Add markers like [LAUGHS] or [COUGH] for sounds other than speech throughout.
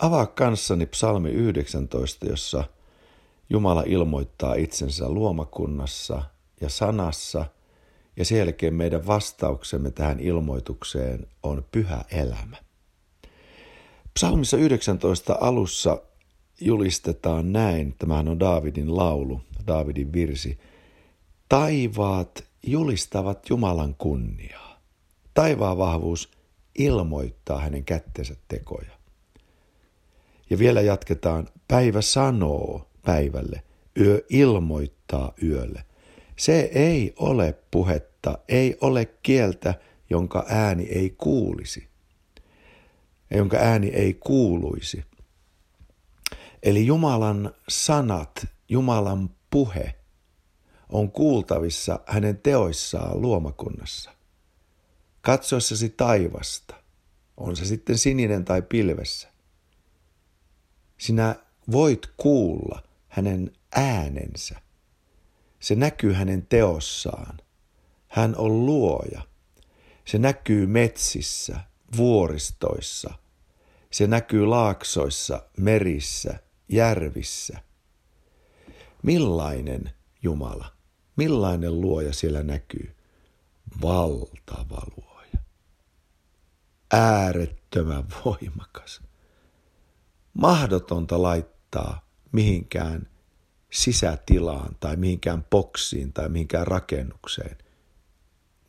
Avaa kanssani psalmi 19, jossa Jumala ilmoittaa itsensä luomakunnassa ja sanassa, ja sen jälkeen meidän vastauksemme tähän ilmoitukseen on pyhä elämä. Psalmissa 19 alussa julistetaan näin, tämähän on Daavidin laulu, Daavidin virsi. Taivaat julistavat Jumalan kunniaa. Taivaan vahvuus ilmoittaa hänen kättensä tekoja. Ja vielä jatketaan, päivä sanoo päivälle, yö ilmoittaa yölle. Se ei ole puhetta, ei ole kieltä, jonka ääni ei kuulisi, jonka ääni ei kuuluisi. Eli Jumalan sanat, Jumalan puhe on kuultavissa hänen teoissaan luomakunnassa. Katsoessasi taivasta, on se sitten sininen tai pilvessä, sinä voit kuulla hänen äänensä. Se näkyy hänen teossaan. Hän on luoja. Se näkyy metsissä, vuoristoissa. Se näkyy laaksoissa, merissä, järvissä. Millainen Jumala, millainen luoja siellä näkyy? Valtava luoja. Äärettömän voimakas mahdotonta laittaa mihinkään sisätilaan tai mihinkään boksiin tai mihinkään rakennukseen.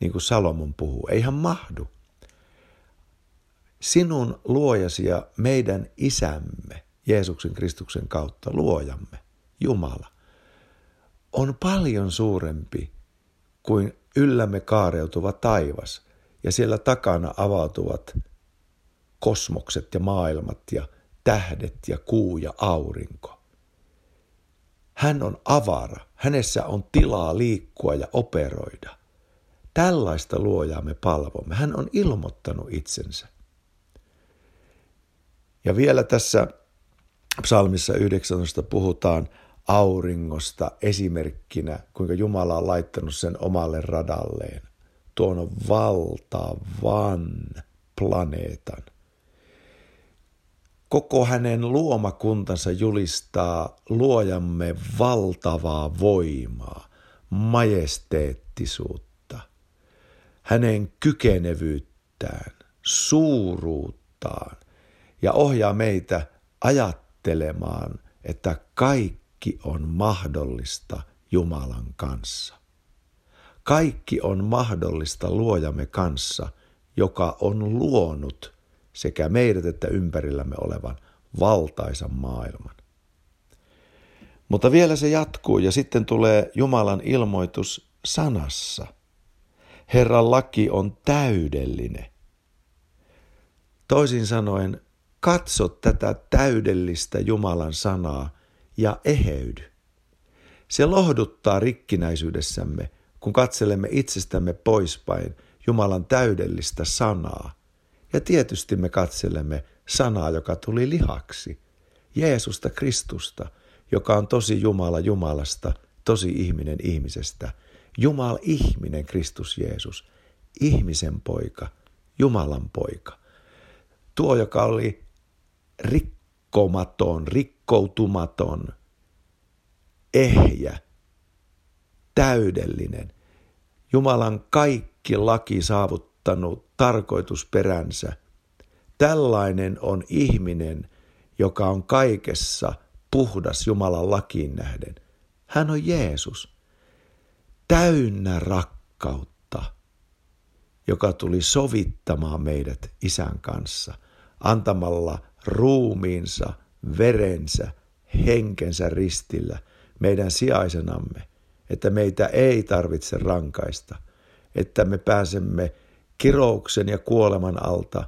Niin kuin Salomon puhuu, eihän mahdu. Sinun luojasi ja meidän isämme Jeesuksen Kristuksen kautta, luojamme, Jumala, on paljon suurempi kuin yllämme kaareutuva taivas ja siellä takana avautuvat kosmokset ja maailmat ja tähdet ja kuu ja aurinko. Hän on avara, hänessä on tilaa liikkua ja operoida. Tällaista luojaa me palvomme. Hän on ilmoittanut itsensä. Ja vielä tässä psalmissa 19 puhutaan auringosta esimerkkinä, kuinka Jumala on laittanut sen omalle radalleen. Tuon on valtavan planeetan – Koko hänen luomakuntansa julistaa luojamme valtavaa voimaa, majesteettisuutta, hänen kykenevyyttään, suuruuttaan ja ohjaa meitä ajattelemaan, että kaikki on mahdollista Jumalan kanssa. Kaikki on mahdollista luojamme kanssa, joka on luonut – sekä meidät että ympärillämme olevan valtaisan maailman. Mutta vielä se jatkuu ja sitten tulee Jumalan ilmoitus sanassa. Herran laki on täydellinen. Toisin sanoen, katso tätä täydellistä Jumalan sanaa ja eheydy. Se lohduttaa rikkinäisyydessämme, kun katselemme itsestämme poispäin Jumalan täydellistä sanaa ja tietysti me katselemme sanaa, joka tuli lihaksi, Jeesusta Kristusta, joka on tosi Jumala Jumalasta, tosi ihminen ihmisestä, Jumal ihminen Kristus Jeesus, ihmisen poika, Jumalan poika. Tuo, joka oli rikkomaton, rikkoutumaton, ehjä, täydellinen. Jumalan kaikki laki saavuttanut tarkoitusperänsä. Tällainen on ihminen, joka on kaikessa puhdas Jumalan lakiin nähden. Hän on Jeesus, täynnä rakkautta, joka tuli sovittamaan meidät isän kanssa, antamalla ruumiinsa, verensä, henkensä ristillä meidän sijaisenamme, että meitä ei tarvitse rankaista, että me pääsemme kirouksen ja kuoleman alta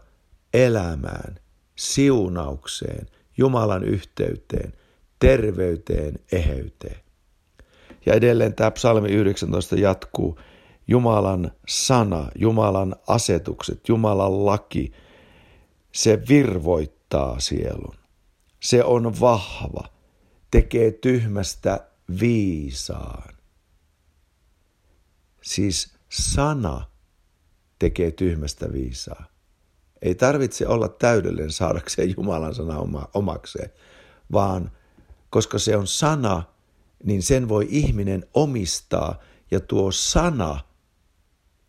elämään, siunaukseen, Jumalan yhteyteen, terveyteen, eheyteen. Ja edelleen tämä psalmi 19 jatkuu. Jumalan sana, Jumalan asetukset, Jumalan laki, se virvoittaa sielun. Se on vahva, tekee tyhmästä viisaan. Siis sana tekee tyhmästä viisaa. Ei tarvitse olla täydellinen saadakseen Jumalan sana oma, omakseen, vaan koska se on sana, niin sen voi ihminen omistaa ja tuo sana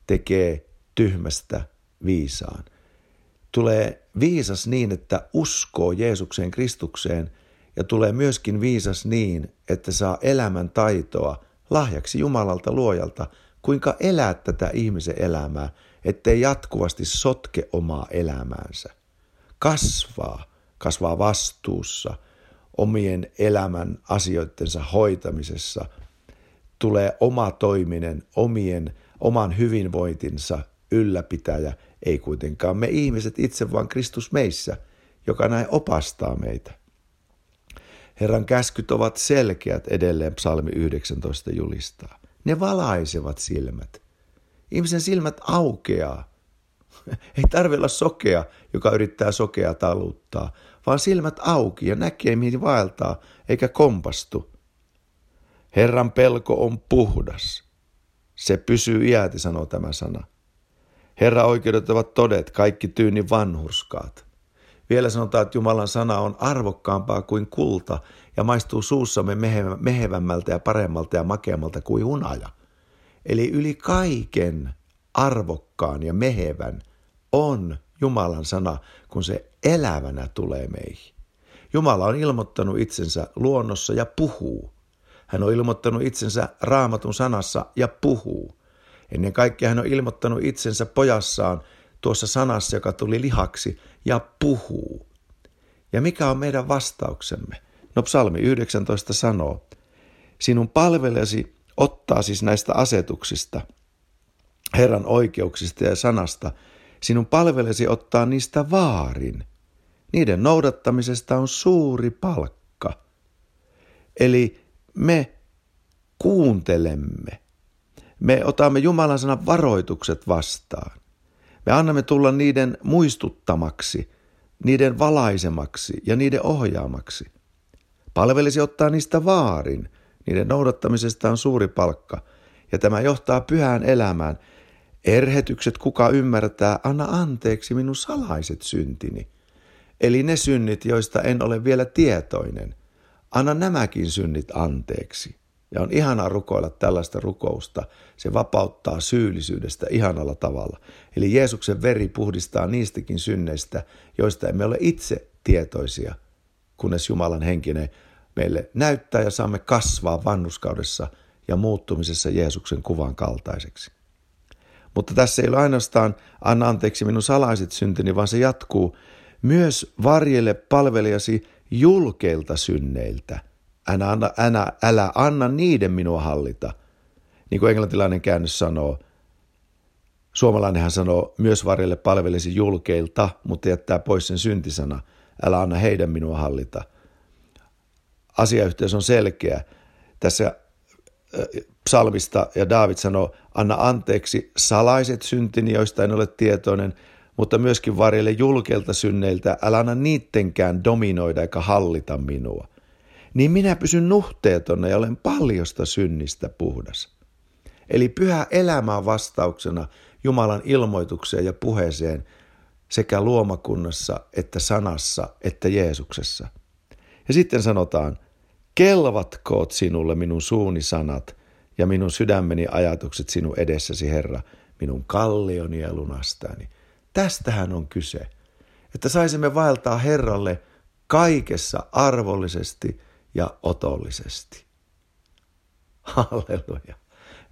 tekee tyhmästä viisaan. Tulee viisas niin, että uskoo Jeesukseen Kristukseen ja tulee myöskin viisas niin, että saa elämän taitoa lahjaksi Jumalalta luojalta, kuinka elää tätä ihmisen elämää, ettei jatkuvasti sotke omaa elämäänsä. Kasvaa, kasvaa vastuussa, omien elämän asioittensa hoitamisessa, tulee oma toiminen, omien, oman hyvinvointinsa ylläpitäjä, ei kuitenkaan me ihmiset itse, vaan Kristus meissä, joka näin opastaa meitä. Herran käskyt ovat selkeät edelleen psalmi 19 julistaa. Ne valaisevat silmät. Ihmisen silmät aukeaa. [LAUGHS] Ei tarvitse olla sokea, joka yrittää sokea taluttaa, vaan silmät auki ja näkee, mihin vaeltaa, eikä kompastu. Herran pelko on puhdas. Se pysyy iäti, sanoo tämä sana. Herra oikeudet ovat todet, kaikki tyyni vanhurskaat. Vielä sanotaan, että Jumalan sana on arvokkaampaa kuin kulta ja maistuu suussamme mehevämmältä ja paremmalta ja makeammalta kuin hunaja. Eli yli kaiken arvokkaan ja mehevän on Jumalan sana, kun se elävänä tulee meihin. Jumala on ilmoittanut itsensä luonnossa ja puhuu. Hän on ilmoittanut itsensä raamatun sanassa ja puhuu. Ennen kaikkea hän on ilmoittanut itsensä pojassaan tuossa sanassa, joka tuli lihaksi ja puhuu. Ja mikä on meidän vastauksemme? No psalmi 19 sanoo, sinun palvelesi ottaa siis näistä asetuksista, Herran oikeuksista ja sanasta, sinun palvelesi ottaa niistä vaarin. Niiden noudattamisesta on suuri palkka. Eli me kuuntelemme. Me otamme Jumalan sanan varoitukset vastaan. Me annamme tulla niiden muistuttamaksi, niiden valaisemaksi ja niiden ohjaamaksi. Palvelisi ottaa niistä vaarin. Niiden noudattamisesta on suuri palkka. Ja tämä johtaa pyhään elämään. Erhetykset kuka ymmärtää, anna anteeksi minun salaiset syntini. Eli ne synnit, joista en ole vielä tietoinen. Anna nämäkin synnit anteeksi. Ja on ihanaa rukoilla tällaista rukousta. Se vapauttaa syyllisyydestä ihanalla tavalla. Eli Jeesuksen veri puhdistaa niistäkin synneistä, joista emme ole itse tietoisia, kunnes Jumalan henkinen meille näyttää ja saamme kasvaa vannuskaudessa ja muuttumisessa Jeesuksen kuvan kaltaiseksi. Mutta tässä ei ole ainoastaan anna anteeksi minun salaiset syntini, vaan se jatkuu myös varjelle palvelijasi julkeilta synneiltä – älä anna, älä, älä anna niiden minua hallita. Niin kuin englantilainen käännös sanoo, suomalainenhan sanoo myös varjelle palvelisi julkeilta, mutta jättää pois sen syntisana. Älä anna heidän minua hallita. Asiayhteys on selkeä. Tässä psalmista ja Daavid sanoo, anna anteeksi salaiset syntini, joista en ole tietoinen, mutta myöskin varjelle julkeilta synneiltä, älä anna niittenkään dominoida eikä hallita minua niin minä pysyn nuhteetona ja olen paljosta synnistä puhdas. Eli pyhä elämä on vastauksena Jumalan ilmoitukseen ja puheeseen sekä luomakunnassa että sanassa että Jeesuksessa. Ja sitten sanotaan, kelvatkoot sinulle minun suuni sanat ja minun sydämeni ajatukset sinun edessäsi, Herra, minun kallioni ja lunastani. Tästähän on kyse, että saisimme vaeltaa Herralle kaikessa arvollisesti – ja otollisesti. Halleluja.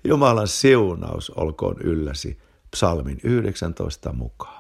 Jumalan siunaus olkoon ylläsi psalmin 19 mukaan.